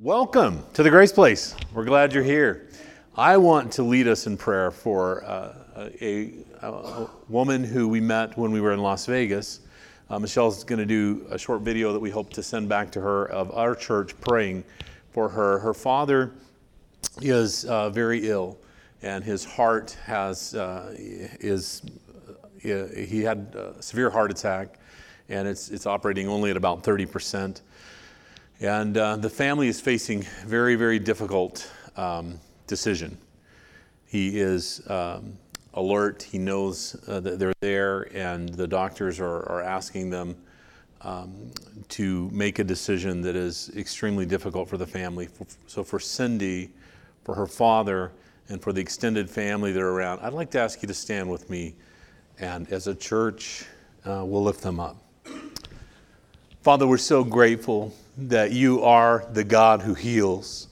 Welcome to the Grace Place. We're glad you're here. I want to lead us in prayer for uh, a, a, woman who we met when we were in Las Vegas. Uh, Michelle's going to do a short video that we hope to send back to her of our church praying for her. Her father is uh, very ill, and his heart has uh, is uh, he had a severe heart attack, and it's it's operating only at about 30 percent. And uh, the family is facing very, very difficult um, decision. He is um, alert. He knows uh, that they're there, and the doctors are, are asking them um, to make a decision that is extremely difficult for the family. So, for Cindy, for her father, and for the extended family that are around, I'd like to ask you to stand with me, and as a church, uh, we'll lift them up. Father, we're so grateful that you are the God who heals.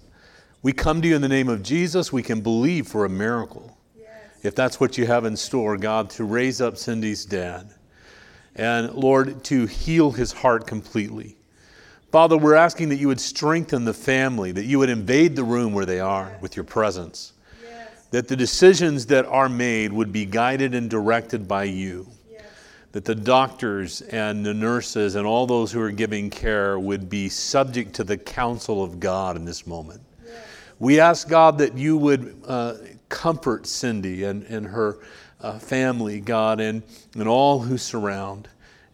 We come to you in the name of Jesus. We can believe for a miracle. Yes. If that's what you have in store, God, to raise up Cindy's dad. And Lord, to heal his heart completely. Father, we're asking that you would strengthen the family, that you would invade the room where they are with your presence, yes. that the decisions that are made would be guided and directed by you that the doctors and the nurses and all those who are giving care would be subject to the counsel of God in this moment. We ask God that you would uh, comfort Cindy and, and her uh, family, God, and, and all who surround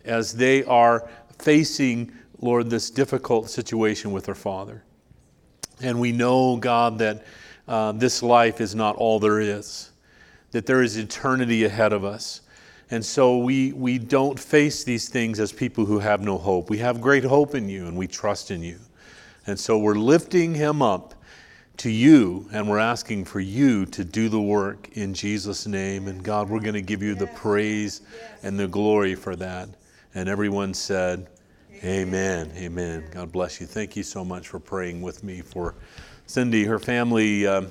as they are facing, Lord, this difficult situation with their father. And we know, God, that uh, this life is not all there is, that there is eternity ahead of us and so we, we don't face these things as people who have no hope. We have great hope in you and we trust in you. And so we're lifting him up to you and we're asking for you to do the work in Jesus' name. And God, we're going to give you the praise and the glory for that. And everyone said, Amen. Amen. God bless you. Thank you so much for praying with me for Cindy. Her family. Uh,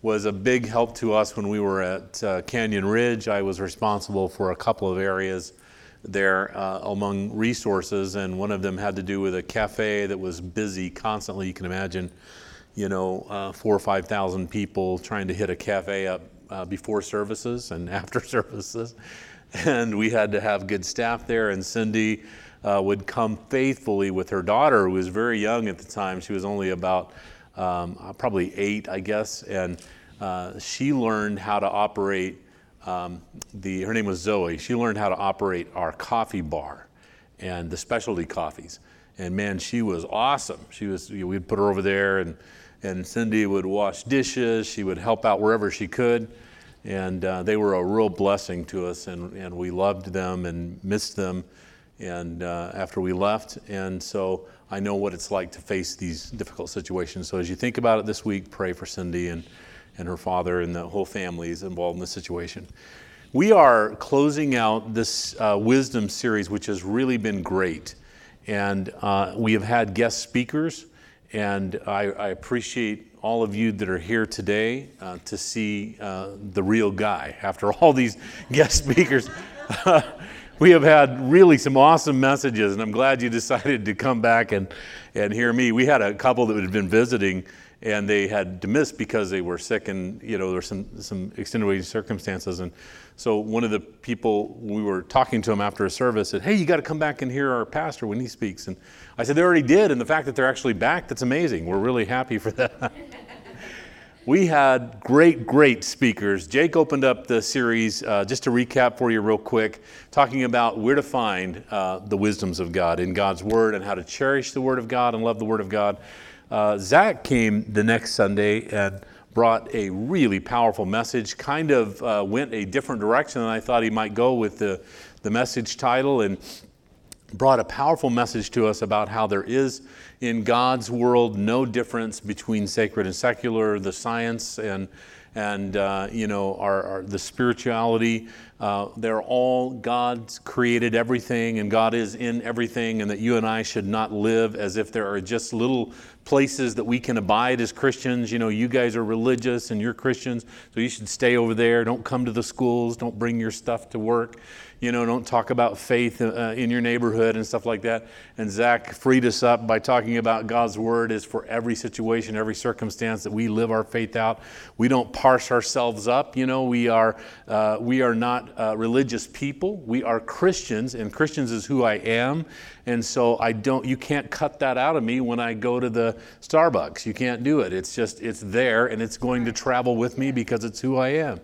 was a big help to us when we were at uh, Canyon Ridge. I was responsible for a couple of areas there uh, among resources, and one of them had to do with a cafe that was busy constantly. You can imagine, you know, uh, four or five thousand people trying to hit a cafe up uh, before services and after services, and we had to have good staff there. And Cindy uh, would come faithfully with her daughter, who was very young at the time. She was only about um, uh, probably eight, I guess, and uh, she learned how to operate um, the. Her name was Zoe. She learned how to operate our coffee bar and the specialty coffees. And man, she was awesome. She was. You know, we'd put her over there, and and Cindy would wash dishes. She would help out wherever she could. And uh, they were a real blessing to us, and, and we loved them and missed them and uh, after we left. And so I know what it's like to face these difficult situations. So as you think about it this week, pray for Cindy and, and her father and the whole family is involved in this situation. We are closing out this uh, wisdom series, which has really been great. And uh, we have had guest speakers, and I, I, appreciate all of you that are here today uh, to see uh, the real guy after all these guest speakers. we have had really some awesome messages, and I'm glad you decided to come back and, and hear me. We had a couple that had been visiting, and they had to miss because they were sick, and you know there were some some extenuating circumstances. And so one of the people we were talking to him after a service said, "Hey, you got to come back and hear our pastor when he speaks." And I said, "They already did, and the fact that they're actually back—that's amazing. We're really happy for that." we had great, great speakers. Jake opened up the series, uh, just to recap for you real quick, talking about where to find uh, the wisdoms of God in God's Word and how to cherish the Word of God and love the Word of God. Uh, Zach came the next Sunday and brought a really powerful message, kind of uh, went a different direction than I thought he might go with the, the message title, and brought a powerful message to us about how there is in God's world no difference between sacred and secular, the science and and uh, you know our, our the spirituality. Uh, they're all God's created everything, and God is in everything, and that you and I should not live as if there are just little places that we can abide as Christians. You know, you guys are religious and you're Christians, so you should stay over there. Don't come to the schools. Don't bring your stuff to work you know, don't talk about faith uh, in your neighborhood and stuff like that. And Zach freed us up by talking about God's word is for every situation, every circumstance that we live our faith out. We don't parse ourselves up. You know, we are uh, we are not uh, religious people. We are Christians, and Christians is who I am. And so I don't. You can't cut that out of me when I go to the Starbucks. You can't do it. It's just it's there, and it's going to travel with me because it's who I am.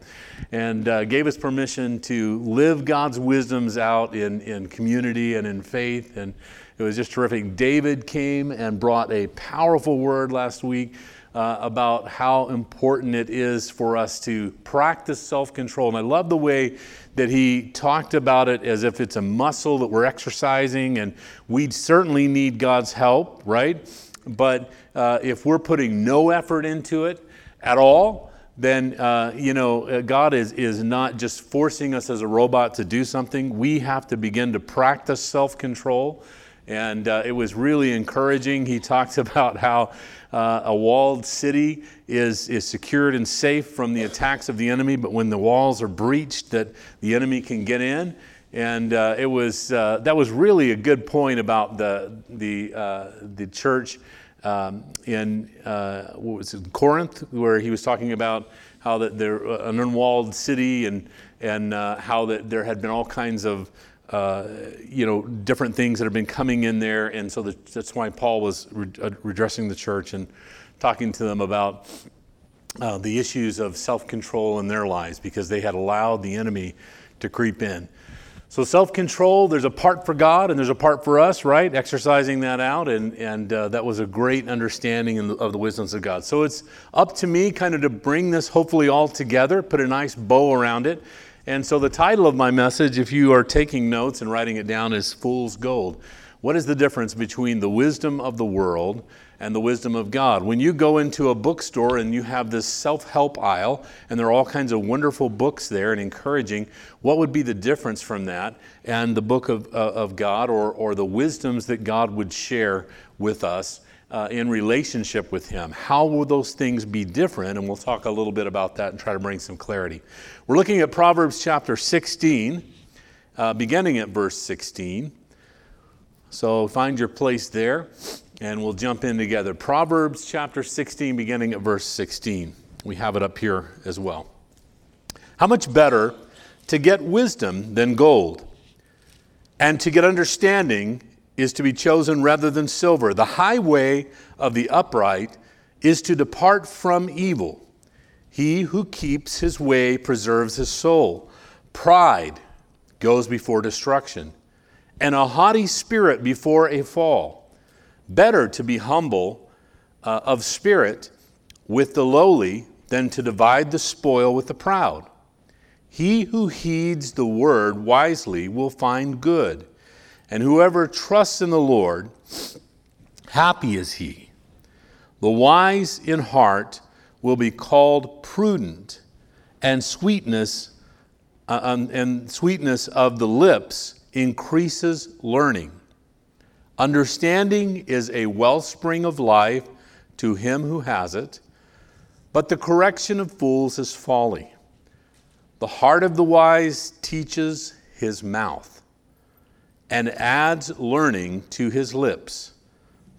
And uh, gave us permission to live God's wisdoms out in, in community and in faith. And it was just terrific. David came and brought a powerful word last week uh, about how important it is for us to practice self control. And I love the way that he talked about it as if it's a muscle that we're exercising, and we certainly need God's help, right? But uh, if we're putting no effort into it at all, then uh, you know uh, god is, is not just forcing us as a robot to do something we have to begin to practice self-control and uh, it was really encouraging. He talked about how uh, a walled city is, is secured and safe from the attacks of the enemy but when the walls are breached that the enemy can get in. And uh, it was uh, that was really a good point about the the the church um, in uh, what was it, Corinth, where he was talking about how that they're uh, an unwalled city and and uh, how that there had been all kinds of uh, you know different things that have been coming in there, and so the, that's why Paul was re- redressing the church and talking to them about uh, the issues of self-control in their lives because they had allowed the enemy to creep in. So, self control, there's a part for God and there's a part for us, right? Exercising that out, and, and uh, that was a great understanding of the wisdoms of God. So, it's up to me kind of to bring this hopefully all together, put a nice bow around it. And so, the title of my message, if you are taking notes and writing it down, is Fool's Gold. What is the difference between the wisdom of the world and the wisdom of God. When you go into a bookstore and you have this self help aisle, and there are all kinds of wonderful books there and encouraging, what would be the difference from that and the book of, uh, of God or, or the wisdoms that God would share with us? Uh, in relationship with Him. How will those things be different? And we'll talk a little bit about that and try to bring some clarity. We're looking at Proverbs chapter 16, uh, beginning at verse 16. So find your place there and we'll jump in together. Proverbs chapter 16, beginning at verse 16. We have it up here as well. How much better to get wisdom than gold, and to get understanding is to be chosen rather than silver. The highway of the upright is to depart from evil. He who keeps his way preserves his soul. Pride goes before destruction, and a haughty spirit before a fall. Better to be humble uh, of spirit with the lowly than to divide the spoil with the proud. He who heeds the word wisely will find good, and whoever trusts in the Lord, happy is he. The wise in heart will be called prudent, and sweetness uh, um, and sweetness of the lips increases learning. Understanding is a wellspring of life to him who has it, but the correction of fools is folly. The heart of the wise teaches his mouth and adds learning to his lips.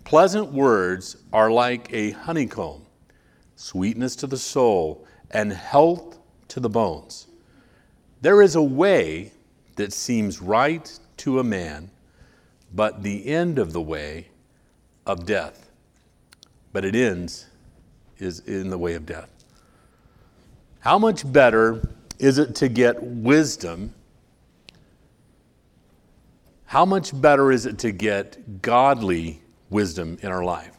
Pleasant words are like a honeycomb, sweetness to the soul, and health to the bones. There is a way that seems right to a man but the end of the way of death. But it ends is in the way of death. How much better is it to get wisdom? How much better is it to get godly wisdom in our life?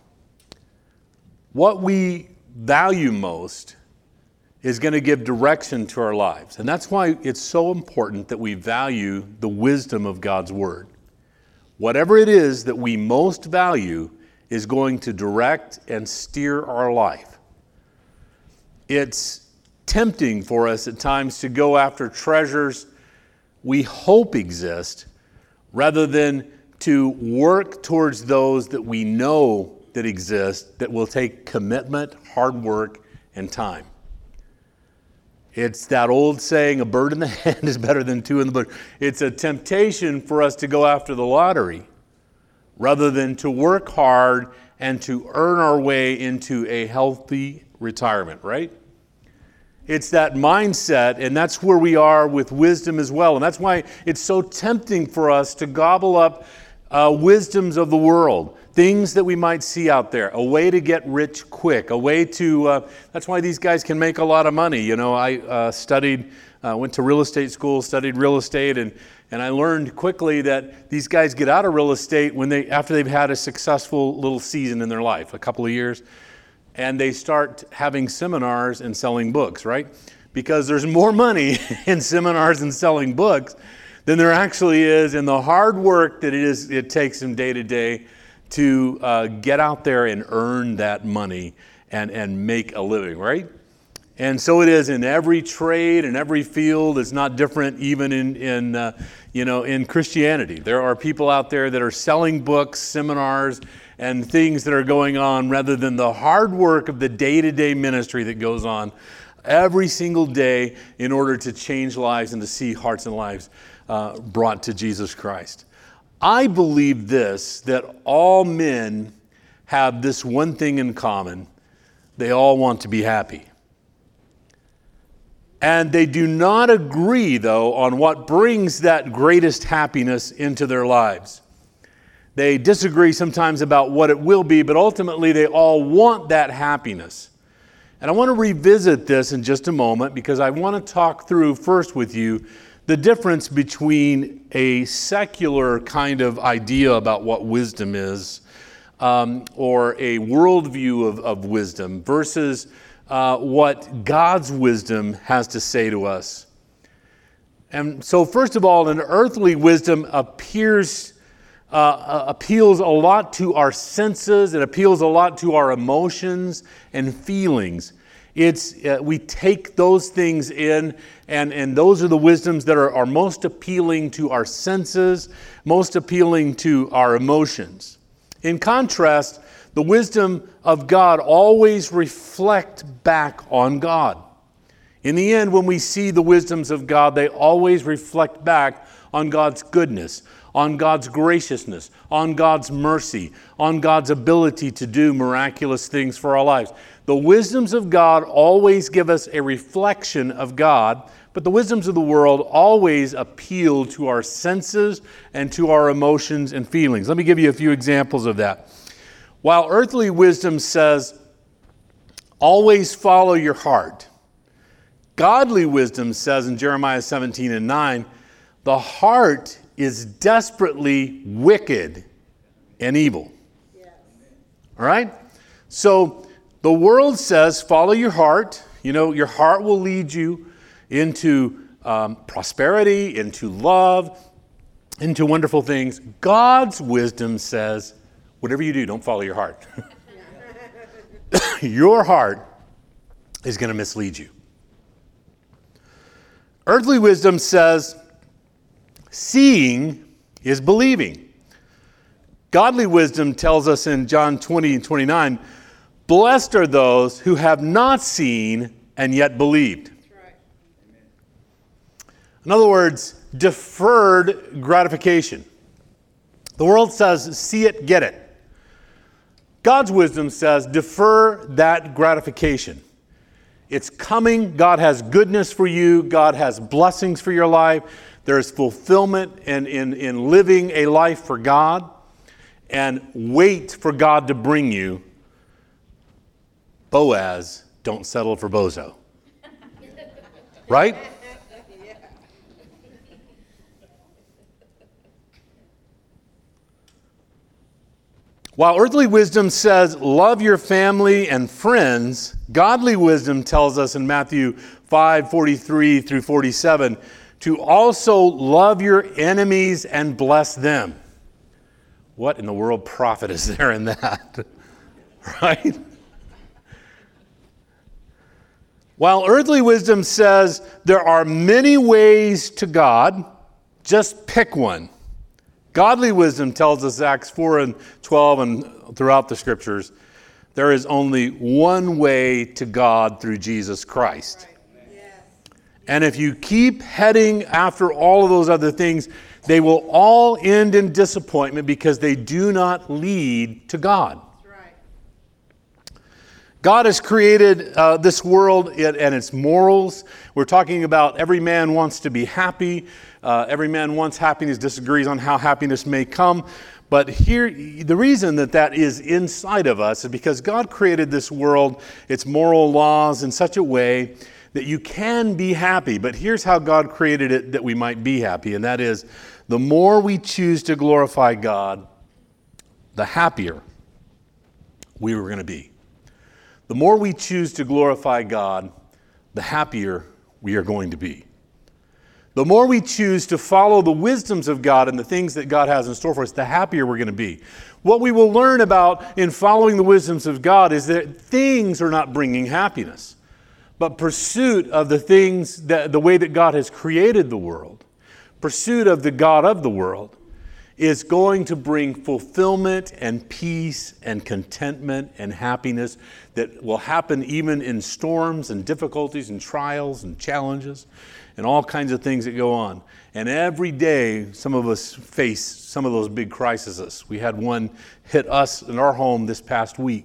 What we value most is going to give direction to our lives. And that's why it's so important that we value the wisdom of God's Word. Whatever it is that we most value is going to direct and steer our life. It's tempting for us at times to go after treasures we hope exist rather than to work towards those that we know that exist that will take commitment, hard work, and time. It's that old saying, a bird in the hand is better than two in the bush. It's a temptation for us to go after the lottery rather than to work hard and to earn our way into a healthy retirement, right? It's that mindset, and that's where we are with wisdom as well. And that's why it's so tempting for us to gobble up uh, wisdoms of the world, things that we might see out there, a way to get rich quick, a way to, uh, that's why these guys can make a lot of money. You know, I uh, studied, uh, went to real estate school, studied real estate, and, and I learned quickly that these guys get out of real estate when they, after they've had a successful little season in their life, a couple of years and they start having seminars and selling books, right? Because there's more money in seminars and selling books than there actually is in the hard work that it is it takes them day to day to uh, get out there and earn that money and, and make a living, right? And so it is in every trade and every field. It's not different even in, in uh, you know, in Christianity. There are people out there that are selling books, seminars, and things that are going on rather than the hard work of the day to day ministry that goes on every single day in order to change lives and to see hearts and lives uh, brought to Jesus Christ. I believe this that all men have this one thing in common they all want to be happy. And they do not agree, though, on what brings that greatest happiness into their lives. They disagree sometimes about what it will be, but ultimately they all want that happiness. And I want to revisit this in just a moment because I want to talk through first with you the difference between a secular kind of idea about what wisdom is um, or a worldview of, of wisdom versus uh, what God's wisdom has to say to us. And so, first of all, an earthly wisdom appears uh, uh, appeals a lot to our senses, it appeals a lot to our emotions and feelings. It's, uh, we take those things in, and, and those are the wisdoms that are, are most appealing to our senses, most appealing to our emotions. In contrast, the wisdom of God always reflect back on God. In the end, when we see the wisdoms of God, they always reflect back on God's goodness, on God's graciousness, on God's mercy, on God's ability to do miraculous things for our lives. The wisdoms of God always give us a reflection of God, but the wisdoms of the world always appeal to our senses and to our emotions and feelings. Let me give you a few examples of that. While earthly wisdom says, always follow your heart, godly wisdom says in Jeremiah 17 and 9, the heart is desperately wicked and evil. All right? So the world says, follow your heart. You know, your heart will lead you into um, prosperity, into love, into wonderful things. God's wisdom says, whatever you do, don't follow your heart. your heart is going to mislead you. Earthly wisdom says, Seeing is believing. Godly wisdom tells us in John 20 and 29 Blessed are those who have not seen and yet believed. In other words, deferred gratification. The world says, see it, get it. God's wisdom says, defer that gratification. It's coming. God has goodness for you, God has blessings for your life. There is fulfillment in, in, in living a life for God and wait for God to bring you. Boaz, don't settle for bozo. Right? While earthly wisdom says, love your family and friends, godly wisdom tells us in Matthew 5 43 through 47 to also love your enemies and bless them. What in the world profit is there in that? right? While earthly wisdom says there are many ways to God, just pick one. Godly wisdom tells us, Acts 4 and 12, and throughout the scriptures, there is only one way to God through Jesus Christ. And if you keep heading after all of those other things, they will all end in disappointment because they do not lead to God. God has created uh, this world and its morals. We're talking about every man wants to be happy. Uh, every man wants happiness, disagrees on how happiness may come. But here, the reason that that is inside of us is because God created this world, its moral laws, in such a way that you can be happy. But here's how God created it that we might be happy, and that is the more we choose to glorify God, the happier we were going to be. The more we choose to glorify God, the happier we are going to be. The more we choose to follow the wisdoms of God and the things that God has in store for us, the happier we're going to be. What we will learn about in following the wisdoms of God is that things are not bringing happiness, but pursuit of the things that the way that God has created the world, pursuit of the God of the world is going to bring fulfillment and peace and contentment and happiness that will happen even in storms and difficulties and trials and challenges and all kinds of things that go on. And every day, some of us face some of those big crises. We had one hit us in our home this past week.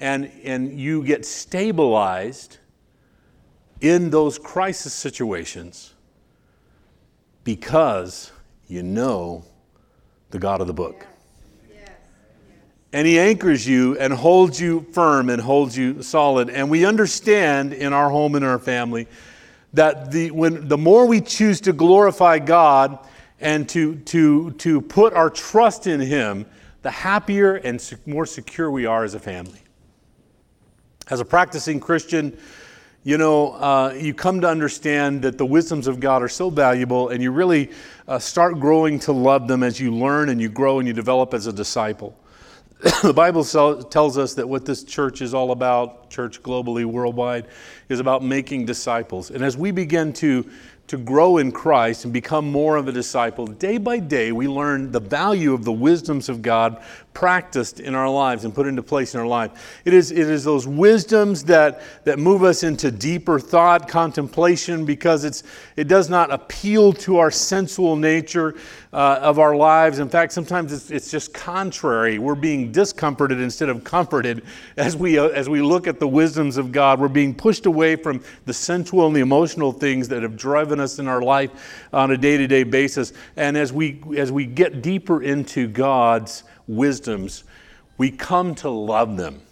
And, and you get stabilized in those crisis situations because you know the God of the book. And he anchors you and holds you firm and holds you solid. And we understand in our home and our family that the, when, the more we choose to glorify God and to, to, to put our trust in him, the happier and more secure we are as a family. As a practicing Christian, you know, uh, you come to understand that the wisdoms of God are so valuable, and you really uh, start growing to love them as you learn and you grow and you develop as a disciple. the Bible tells us that what this church is all about, church globally, worldwide, is about making disciples. And as we begin to to grow in Christ and become more of a disciple, day by day we learn the value of the wisdoms of God practiced in our lives and put into place in our life. It is, it is those wisdoms that, that move us into deeper thought, contemplation, because it's, it does not appeal to our sensual nature uh, of our lives. In fact, sometimes it's, it's just contrary. We're being discomforted instead of comforted as we, uh, as we look at the wisdoms of God. We're being pushed away from the sensual and the emotional things that have driven us in our life on a day to day basis. And as we, as we get deeper into God's wisdoms, we come to love them.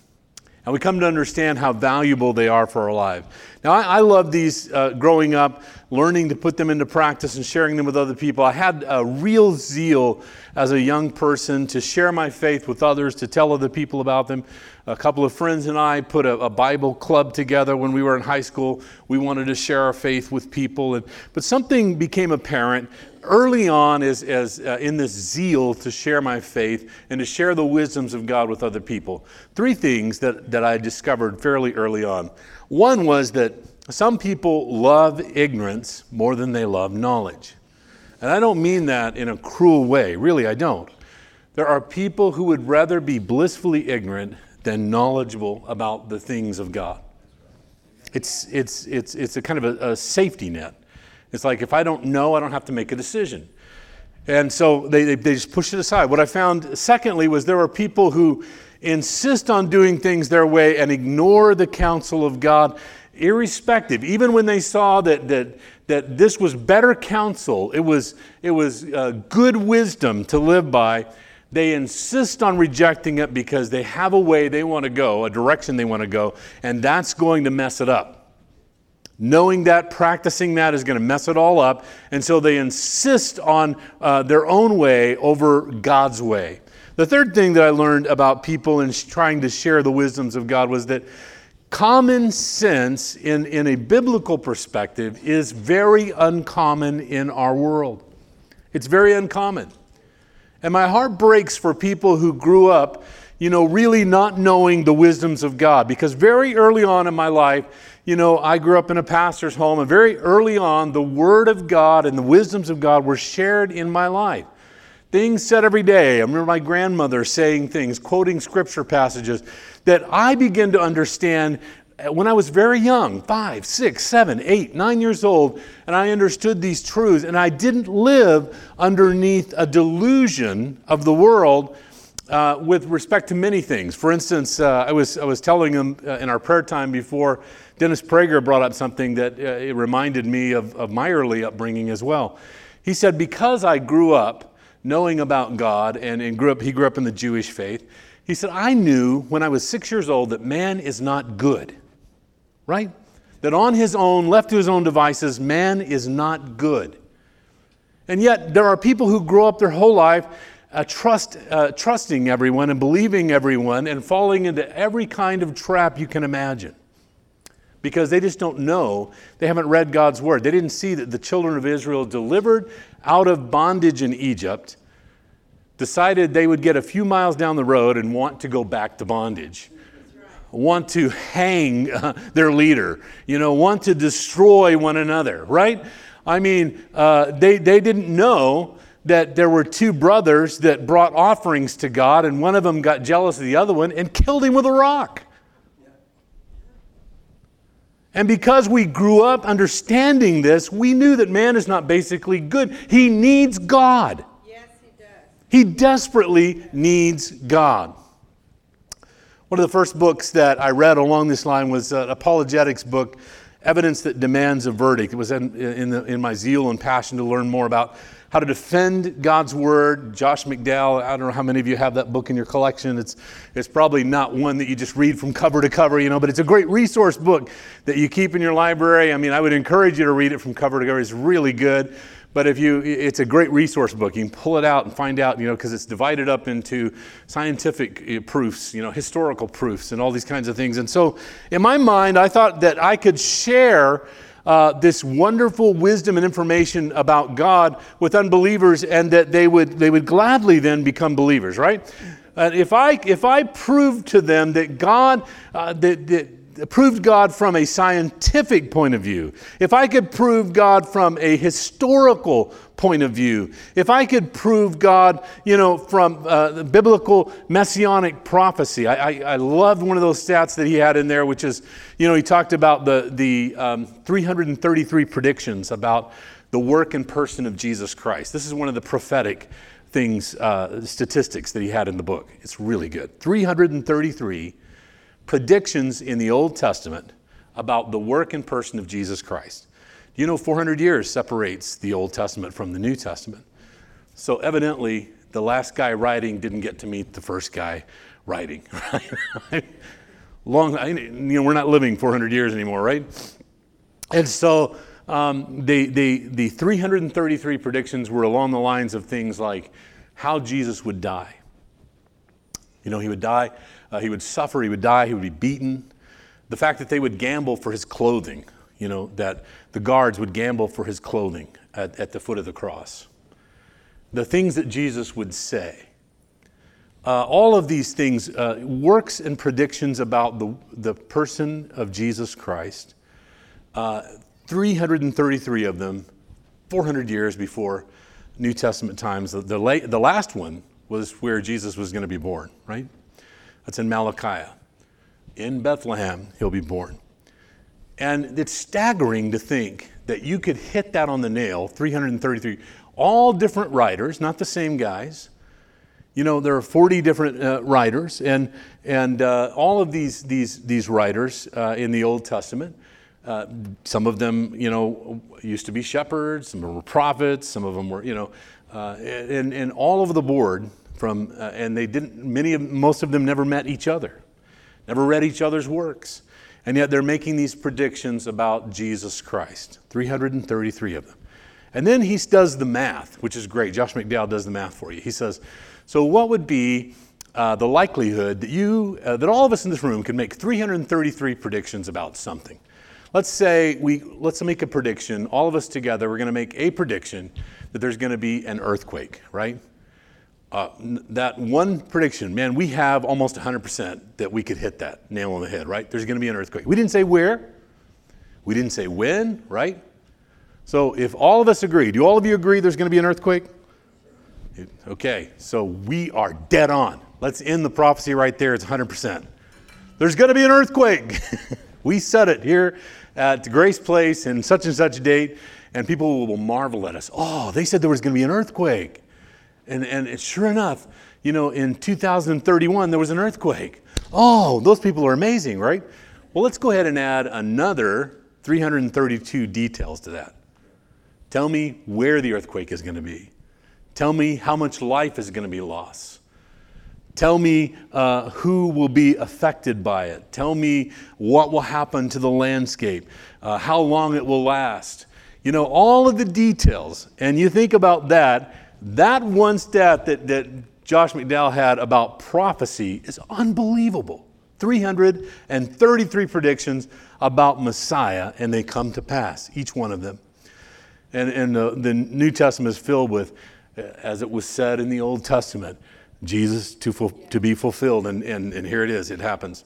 And we come to understand how valuable they are for our life. Now, I, I love these uh, growing up, learning to put them into practice and sharing them with other people. I had a real zeal as a young person to share my faith with others, to tell other people about them. A couple of friends and I put a, a Bible club together when we were in high school. We wanted to share our faith with people. And, but something became apparent early on as, as uh, in this zeal to share my faith and to share the wisdoms of God with other people. Three things that, that I discovered fairly early on. One was that some people love ignorance more than they love knowledge. And I don't mean that in a cruel way, really, I don't. There are people who would rather be blissfully ignorant than knowledgeable about the things of God. It's, it's, it's, it's a kind of a, a safety net. It's like if I don't know, I don't have to make a decision. And so they, they, they, just push it aside. What I found, secondly, was there are people who insist on doing things their way and ignore the counsel of God, irrespective. Even when they saw that, that, that this was better counsel, it was, it was uh, good wisdom to live by, they insist on rejecting it because they have a way they want to go, a direction they want to go, and that's going to mess it up. Knowing that, practicing that is going to mess it all up. And so they insist on uh, their own way over God's way. The third thing that I learned about people in trying to share the wisdoms of God was that common sense, in, in a biblical perspective, is very uncommon in our world. It's very uncommon. And my heart breaks for people who grew up, you know, really not knowing the wisdoms of God. Because very early on in my life, you know, I grew up in a pastor's home, and very early on, the Word of God and the wisdoms of God were shared in my life. Things said every day. I remember my grandmother saying things, quoting scripture passages that I began to understand when I was very young five, six, seven, eight, nine years old and I understood these truths. And I didn't live underneath a delusion of the world uh, with respect to many things. For instance, uh, I, was, I was telling them uh, in our prayer time before, Dennis Prager brought up something that uh, it reminded me of, of my early upbringing as well. He said, Because I grew up knowing about God and, and grew up, he grew up in the Jewish faith, he said, I knew when I was six years old that man is not good, right? That on his own, left to his own devices, man is not good. And yet, there are people who grow up their whole life uh, trust, uh, trusting everyone and believing everyone and falling into every kind of trap you can imagine because they just don't know. They haven't read God's word. They didn't see that the children of Israel delivered out of bondage in Egypt decided they would get a few miles down the road and want to go back to bondage. Want to hang uh, their leader, you know, want to destroy one another, right? I mean, uh, they, they didn't know that there were two brothers that brought offerings to God, and one of them got jealous of the other one and killed him with a rock. And because we grew up understanding this, we knew that man is not basically good. He needs God. Yes, he does. He desperately needs God. One of the first books that I read along this line was an apologetics book, Evidence That Demands a Verdict. It was in, in, the, in my zeal and passion to learn more about how to defend God's word. Josh McDowell, I don't know how many of you have that book in your collection. It's, it's probably not one that you just read from cover to cover, you know, but it's a great resource book that you keep in your library. I mean, I would encourage you to read it from cover to cover. It's really good. But if you, it's a great resource book. You can pull it out and find out, you know, because it's divided up into scientific eh, proofs, you know, historical proofs, and all these kinds of things. And so, in my mind, I thought that I could share uh, this wonderful wisdom and information about God with unbelievers, and that they would they would gladly then become believers, right? Uh, if I if I proved to them that God uh, that, that proved God from a scientific point of view, if I could prove God from a historical point of view, if I could prove God, you know, from uh, biblical messianic prophecy, I, I, I, loved one of those stats that he had in there, which is, you know, he talked about the, the um, 333 predictions about the work and person of Jesus Christ. This is one of the prophetic things, uh, statistics that he had in the book. It's really good. 333 predictions in the Old Testament about the work and person of Jesus Christ. You know, 400 years separates the Old Testament from the New Testament. So evidently, the last guy writing didn't get to meet the first guy writing. Right? Long, you know, we're not living 400 years anymore, right? And so um, the, the, the 333 predictions were along the lines of things like how Jesus would die. You know, he would die uh, he would suffer, he would die, he would be beaten. The fact that they would gamble for his clothing, you know, that the guards would gamble for his clothing at, at the foot of the cross. The things that Jesus would say. Uh, all of these things, uh, works and predictions about the, the person of Jesus Christ, uh, 333 of them, 400 years before New Testament times. The, the, the last one was where Jesus was going to be born, right? That's in Malachi. In Bethlehem, he'll be born. And it's staggering to think that you could hit that on the nail 333, all different writers, not the same guys. You know, there are 40 different uh, writers, and, and uh, all of these, these, these writers uh, in the Old Testament, uh, some of them, you know, used to be shepherds, some were prophets, some of them were, you know, uh, and, and all over the board, from, uh, and they didn't, many of, most of them never met each other, never read each other's works. And yet they're making these predictions about Jesus Christ, 333 of them. And then he does the math, which is great. Josh McDowell does the math for you. He says, So, what would be uh, the likelihood that you, uh, that all of us in this room can make 333 predictions about something? Let's say we, let's make a prediction. All of us together, we're going to make a prediction that there's going to be an earthquake, right? Uh, that one prediction, man, we have almost 100% that we could hit that nail on the head, right? There's going to be an earthquake. We didn't say where, we didn't say when, right? So if all of us agree, do all of you agree there's going to be an earthquake? Okay, so we are dead on. Let's end the prophecy right there. It's 100%. There's going to be an earthquake. we said it here at Grace Place in such and such date, and people will marvel at us. Oh, they said there was going to be an earthquake. And, and sure enough, you know, in 2031, there was an earthquake. Oh, those people are amazing, right? Well, let's go ahead and add another 332 details to that. Tell me where the earthquake is going to be. Tell me how much life is going to be lost. Tell me uh, who will be affected by it. Tell me what will happen to the landscape, uh, how long it will last. You know, all of the details. And you think about that, that one stat that, that Josh McDowell had about prophecy is unbelievable. 333 predictions about Messiah, and they come to pass, each one of them. And, and the, the New Testament is filled with, as it was said in the Old Testament, Jesus to, to be fulfilled. And, and, and here it is, it happens.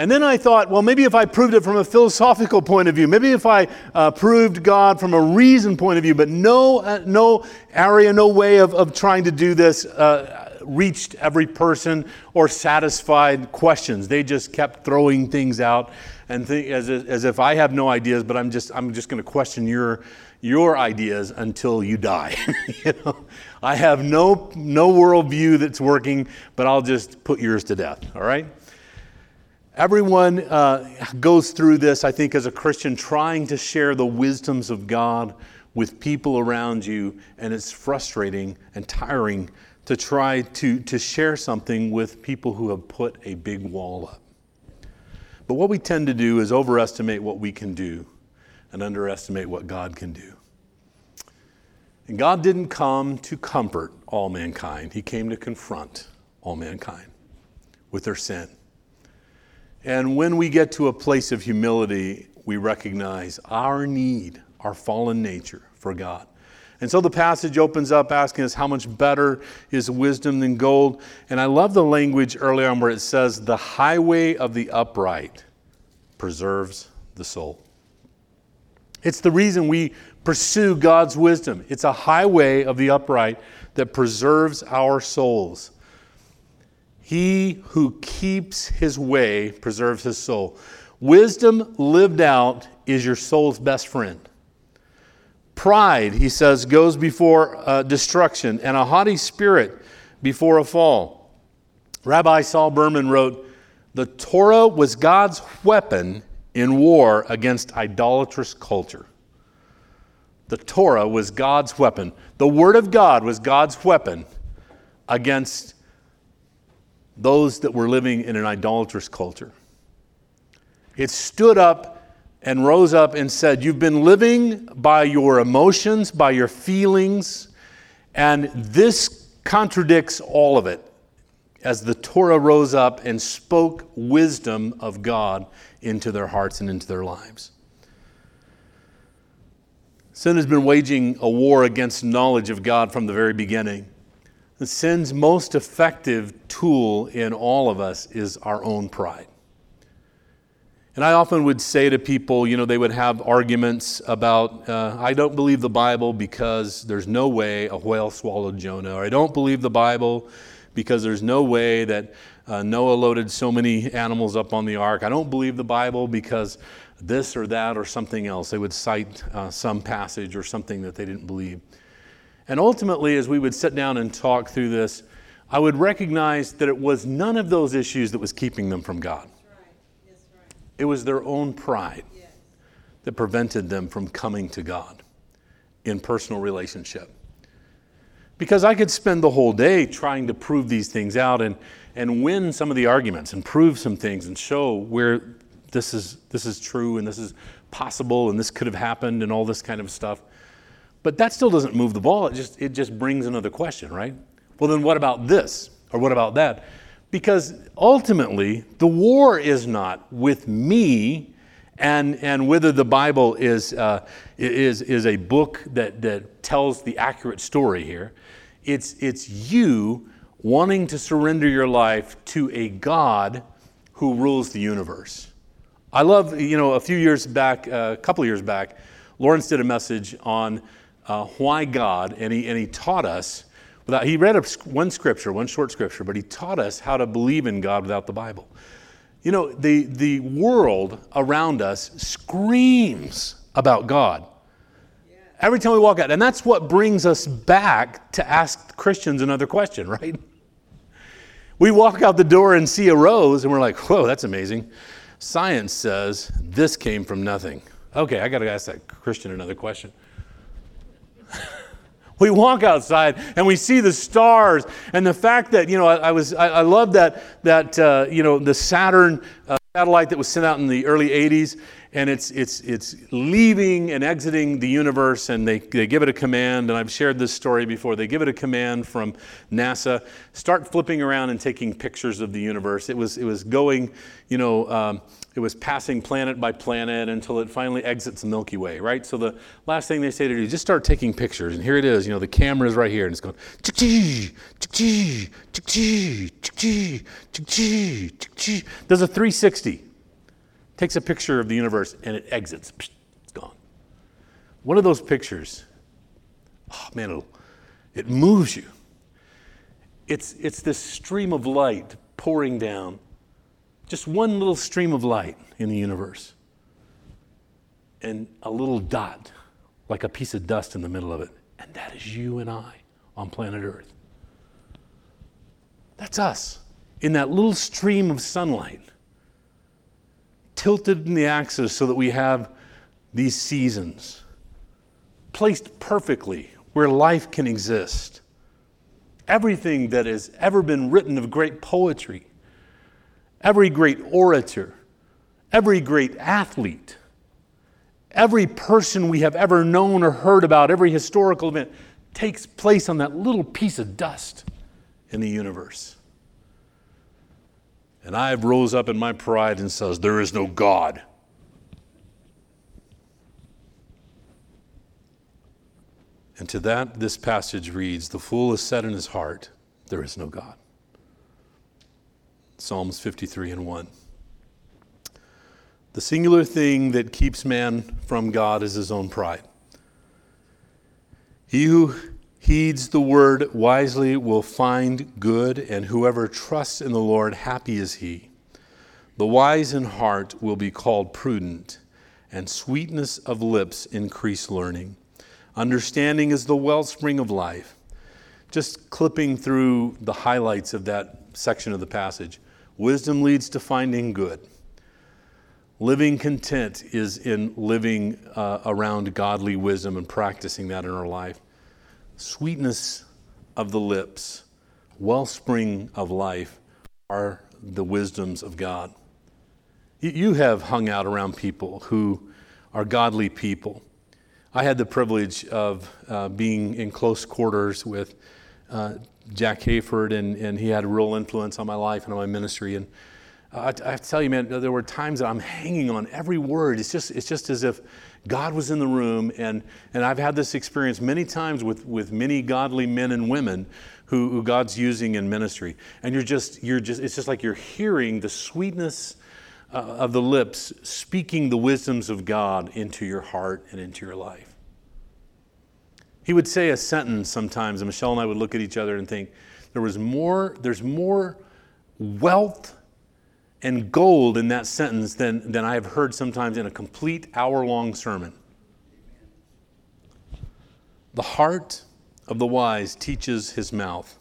And then I thought, well, maybe if I proved it from a philosophical point of view, maybe if I uh, proved God from a reason point of view, but no, uh, no area, no way of, of trying to do this uh, reached every person or satisfied questions. They just kept throwing things out and think as, as if I have no ideas, but I'm just, I'm just going to question your, your ideas until you die. you know? I have no, no worldview that's working, but I'll just put yours to death, all right? Everyone uh, goes through this, I think, as a Christian, trying to share the wisdoms of God with people around you, and it's frustrating and tiring to try to, to share something with people who have put a big wall up. But what we tend to do is overestimate what we can do and underestimate what God can do. And God didn't come to comfort all mankind, He came to confront all mankind with their sin. And when we get to a place of humility, we recognize our need, our fallen nature for God. And so the passage opens up asking us how much better is wisdom than gold. And I love the language early on where it says, the highway of the upright preserves the soul. It's the reason we pursue God's wisdom. It's a highway of the upright that preserves our souls. He who keeps his way preserves his soul. Wisdom lived out is your soul's best friend. Pride, he says, goes before uh, destruction, and a haughty spirit before a fall. Rabbi Saul Berman wrote, The Torah was God's weapon in war against idolatrous culture. The Torah was God's weapon. The Word of God was God's weapon against those that were living in an idolatrous culture. It stood up and rose up and said, You've been living by your emotions, by your feelings, and this contradicts all of it. As the Torah rose up and spoke wisdom of God into their hearts and into their lives. Sin has been waging a war against knowledge of God from the very beginning. The sin's most effective tool in all of us is our own pride. And I often would say to people, you know, they would have arguments about, uh, I don't believe the Bible because there's no way a whale swallowed Jonah, or I don't believe the Bible because there's no way that uh, Noah loaded so many animals up on the ark. I don't believe the Bible because this or that or something else. They would cite uh, some passage or something that they didn't believe. And ultimately, as we would sit down and talk through this, I would recognize that it was none of those issues that was keeping them from God. It was their own pride that prevented them from coming to God in personal relationship. Because I could spend the whole day trying to prove these things out and, and win some of the arguments and prove some things and show where this is, this is true and this is possible and this could have happened and all this kind of stuff. But that still doesn't move the ball. It just, it just brings another question, right? Well, then what about this? Or what about that? Because ultimately, the war is not with me and, and whether the Bible is, uh, is, is a book that, that tells the accurate story here. It's, it's you wanting to surrender your life to a God who rules the universe. I love, you know, a few years back, uh, a couple years back, Lawrence did a message on uh, why God, and he, and he taught us Without, he read a, one scripture, one short scripture, but he taught us how to believe in God without the Bible. You know, the, the world around us screams about God. Every time we walk out. And that's what brings us back to ask Christians another question, right? We walk out the door and see a rose, and we're like, whoa, that's amazing. Science says this came from nothing. Okay, I got to ask that Christian another question. we walk outside and we see the stars and the fact that you know i, I was I, I, love that that uh, you know the saturn uh, satellite that was sent out in the early 80s and it's, it's, it's leaving and exiting the universe, and they, they give it a command. And I've shared this story before. They give it a command from NASA start flipping around and taking pictures of the universe. It was, it was going, you know, um, it was passing planet by planet until it finally exits the Milky Way, right? So the last thing they say to do is just start taking pictures. And here it is, you know, the camera is right here, and it's going, does a 360 takes a picture of the universe and it exits. It's gone. One of those pictures, oh man, it moves you. It's, it's this stream of light pouring down, just one little stream of light in the universe, and a little dot, like a piece of dust in the middle of it. And that is you and I on planet Earth. That's us in that little stream of sunlight tilted in the axis so that we have these seasons placed perfectly where life can exist. Everything that has ever been written of great poetry, every great orator, every great athlete, every person we have ever known or heard about, every historical event takes place on that little piece of dust in the universe. And I have rose up in my pride and says, There is no God. And to that, this passage reads, The fool has said in his heart, There is no God. Psalms 53 and 1. The singular thing that keeps man from God is his own pride. He who heeds the word wisely will find good, and whoever trusts in the Lord, happy is he. The wise in heart will be called prudent, and sweetness of lips increase learning. Understanding is the wellspring of life. Just clipping through the highlights of that section of the passage. Wisdom leads to finding good. Living content is in living uh, around godly wisdom and practicing that in our life sweetness of the lips, wellspring of life are the wisdoms of God. You have hung out around people who are godly people. I had the privilege of uh, being in close quarters with uh, Jack Hayford, and, and he had a real influence on my life and on my ministry. And uh, I, I have to tell you, man, there were times that I'm hanging on every word. It's just, it's just as if God was in the room, and, and I've had this experience many times with, with many godly men and women who, who God's using in ministry. And you're just, you're just, it's just like you're hearing the sweetness uh, of the lips speaking the wisdoms of God into your heart and into your life. He would say a sentence sometimes, and Michelle and I would look at each other and think, there was more, there's more wealth and gold in that sentence than, than I have heard sometimes in a complete hour long sermon. The heart of the wise teaches his mouth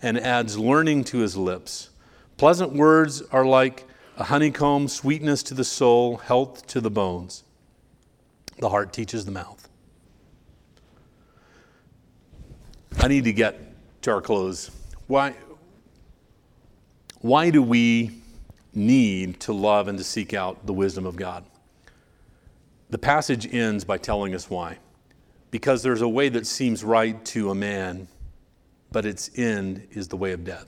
and adds learning to his lips. Pleasant words are like a honeycomb, sweetness to the soul, health to the bones. The heart teaches the mouth. I need to get to our close. Why, why do we need to love and to seek out the wisdom of God. The passage ends by telling us why. Because there's a way that seems right to a man, but its end is the way of death.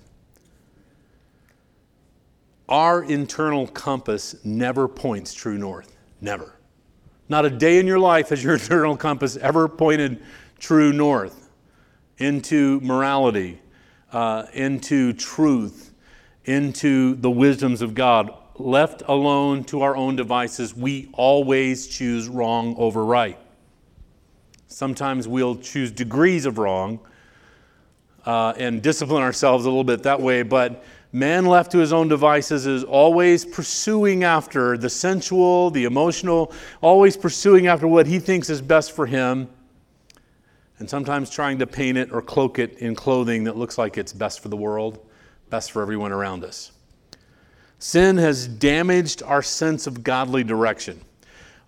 Our internal compass never points true north. Never. Not a day in your life has your internal compass ever pointed true north into morality, uh, into truth, into the wisdoms of God. Left alone to our own devices, we always choose wrong over right. Sometimes we'll choose degrees of wrong. uh, and discipline ourselves a little bit that way. But man left to his own devices is always pursuing after the sensual, the emotional, always pursuing after what he thinks is best for him, and sometimes trying to paint it or cloak it in clothing that looks like it's best for the world, best for everyone around us. Sin has damaged our sense of godly direction.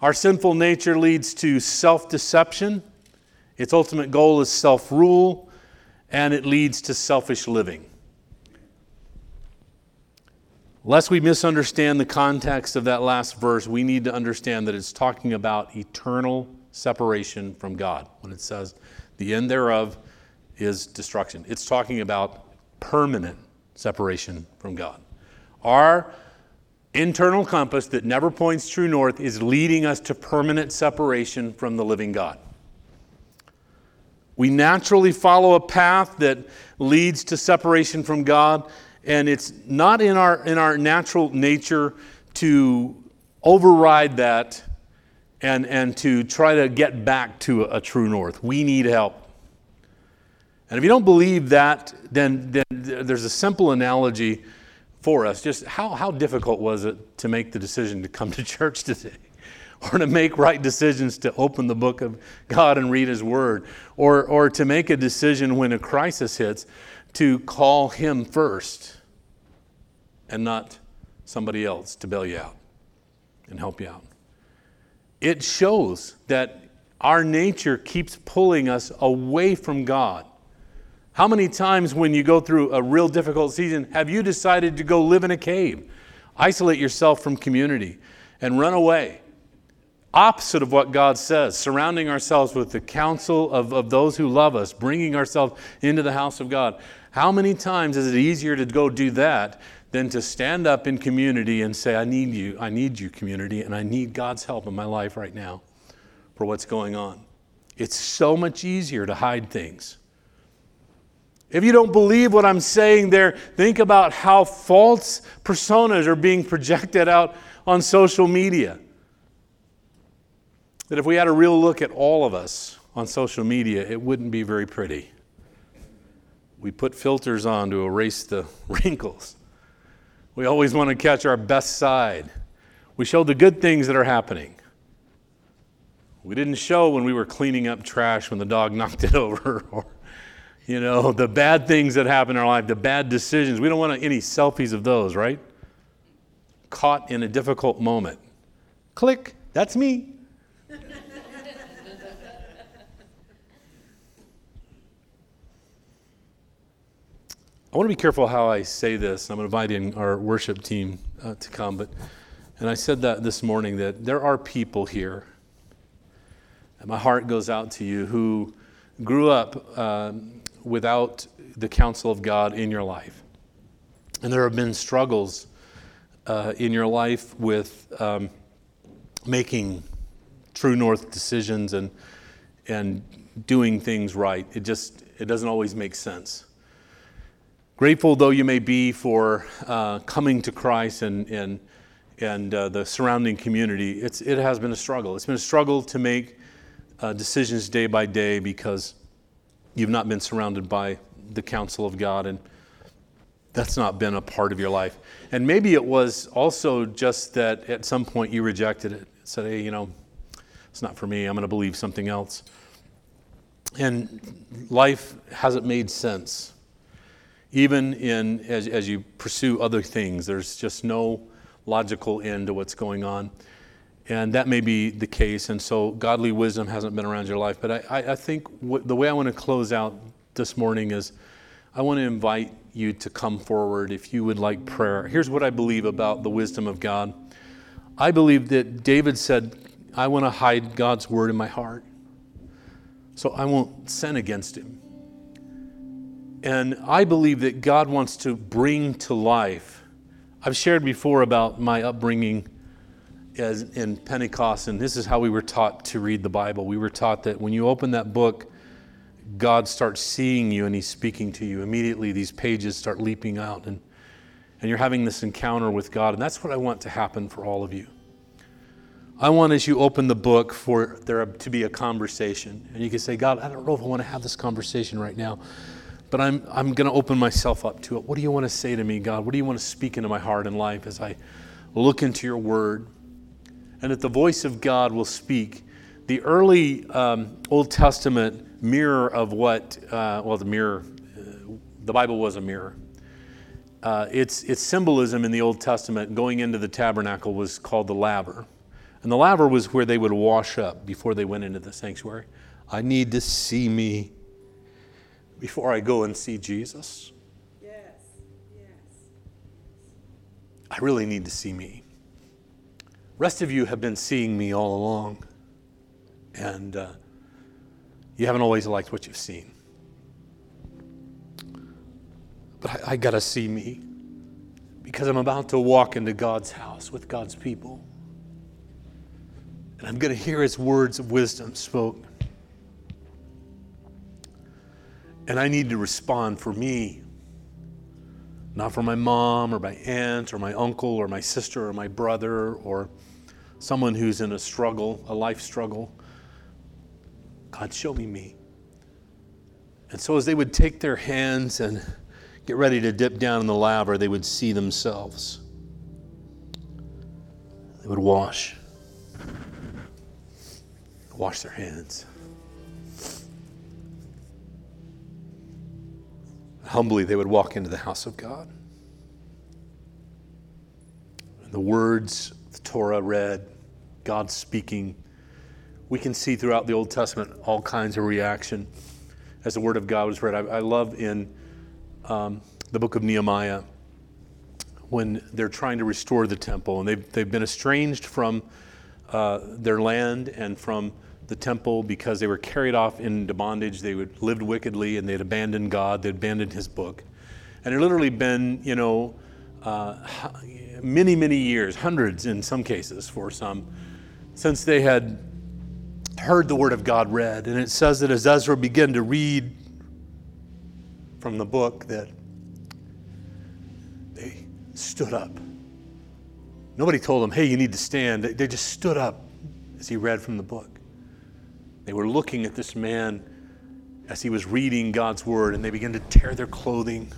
Our sinful nature leads to self deception. Its ultimate goal is self rule, and it leads to selfish living. Lest we misunderstand the context of that last verse, we need to understand that it's talking about eternal separation from God. When it says, the end thereof is destruction, it's talking about permanent separation from God. Our internal compass that never points true north is leading us to permanent separation from the living God. We naturally follow a path that leads to separation from God, and it's not in our, in our natural nature to override that and, and to try to get back to a, a true north. We need help. And if you don't believe that, then, then there's a simple analogy for us. Just how, how difficult was it to make the decision to come to church today? Or to make right decisions to open the book of God and read His Word? Or, or to make a decision when a crisis hits to call Him first and not somebody else to bail you out and help you out? It shows that our nature keeps pulling us away from God how many times, when you go through a real difficult season, have you decided to go live in a cave, isolate yourself from community, and run away? Opposite of what God says, surrounding ourselves with the counsel of, of those who love us, bringing ourselves into the house of God. How many times is it easier to go do that than to stand up in community and say, I need you, I need you, community, and I need God's help in my life right now for what's going on? It's so much easier to hide things. If you don't believe what I'm saying there, think about how false personas are being projected out on social media. That if we had a real look at all of us on social media, it wouldn't be very pretty. We put filters on to erase the wrinkles. We always want to catch our best side. We show the good things that are happening. We didn't show when we were cleaning up trash when the dog knocked it over or you know, the bad things that happen in our life, the bad decisions. We don't want any selfies of those, right? Caught in a difficult moment. Click, that's me. I want to be careful how I say this. I'm inviting our worship team uh, to come, but and I said that this morning that there are people here, and my heart goes out to you who grew up um, without the counsel of God in your life. And there have been struggles uh, in your life with um, making true north decisions and, and doing things right. It just it doesn't always make sense. Grateful though you may be for uh, coming to Christ and, and, and uh, the surrounding community, it's, it has been a struggle. It's been a struggle to make uh, decisions day by day because you've not been surrounded by the counsel of God, and that's not been a part of your life. And maybe it was also just that at some point you rejected it, said, hey, you know, it's not for me, I'm going to believe something else. And life hasn't made sense. Even in as, as you pursue other things, there's just no logical end to what's going on. And that may be the case. And so godly wisdom hasn't been around your life. But I, I think the way I want to close out this morning is I want to invite you to come forward if you would like prayer. Here's what I believe about the wisdom of God I believe that David said, I want to hide God's word in my heart so I won't sin against him. And I believe that God wants to bring to life. I've shared before about my upbringing as in Pentecost, and this is how we were taught to read the Bible. We were taught that when you open that book, God starts seeing you and He's speaking to you. Immediately, these pages start leaping out, and, and you're having this encounter with God. And that's what I want to happen for all of you. I want, as you open the book, for there to be a conversation. And you can say, God, I don't know if I want to have this conversation right now. But I'm, I'm going to open myself up to it. What do you want to say to me, God? What do you want to speak into my heart and life as I look into your word? And that the voice of God will speak. The early um, Old Testament mirror of what, uh, well, the mirror, uh, the Bible was a mirror. Uh, its, its symbolism in the Old Testament going into the tabernacle was called the laver. And the laver was where they would wash up before they went into the sanctuary. I need to see me before I go and see Jesus. Yes, yes. I really need to see me. Rest of you have been seeing me all along, and uh, you haven't always liked what you've seen. But I, I got to see me because I'm about to walk into God's house with God's people. And I'm going to hear his words of wisdom spoken. And I need to respond for me, not for my mom or my aunt or my uncle or my sister or my brother or someone who's in a struggle, a life struggle. God, show me me. And so, as they would take their hands and get ready to dip down in the laver, they would see themselves. They would wash, wash their hands. Humbly, they would walk into the house of God. And the words, the Torah read, God speaking. We can see throughout the Old Testament all kinds of reaction as the Word of God was read. I, I love in um, the book of Nehemiah when they're trying to restore the temple and they've, they've been estranged from uh, their land and from the temple because they were carried off into bondage. They would lived wickedly and they'd abandoned God. They'd abandoned His book, and it literally been you know uh, many many years, hundreds in some cases for some, since they had heard the word of God read. And it says that as Ezra began to read from the book, that they stood up. Nobody told them, "Hey, you need to stand." They just stood up as he read from the book. They were looking at this man as he was reading God's word, and they began to tear their clothing.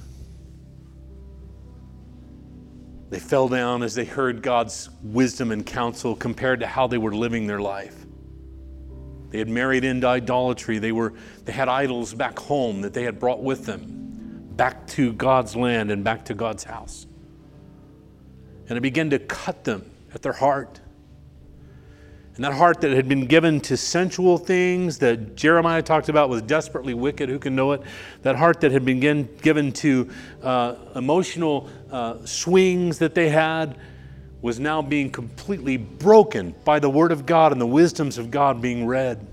They fell down as they heard God's wisdom and counsel compared to how they were living their life. They had married into idolatry. They, were, they had idols back home that they had brought with them, back to God's land and back to God's house. And it began to cut them at their heart. And that heart that had been given to sensual things that Jeremiah talked about was desperately wicked. Who can know it? That heart that had been given to uh, emotional uh, swings that they had was now being completely broken by the Word of God and the wisdoms of God being read.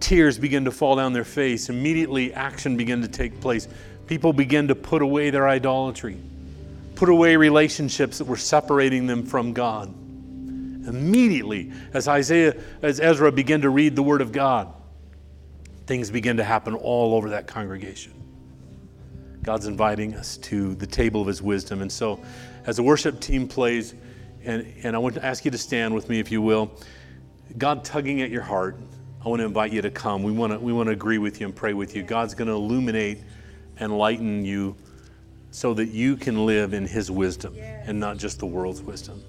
Tears began to fall down their face. Immediately, action began to take place. People began to put away their idolatry, put away relationships that were separating them from God. Immediately, as Isaiah, as Ezra began to read the Word of God, things begin to happen all over that congregation. God's inviting us to the table of His wisdom. And so, as the worship team plays, and, and I want to ask you to stand with me, if you will, God tugging at your heart, I want to invite you to come. We want to, we want to agree with you and pray with you. God's going to illuminate and lighten you so that you can live in His wisdom and not just the world's wisdom.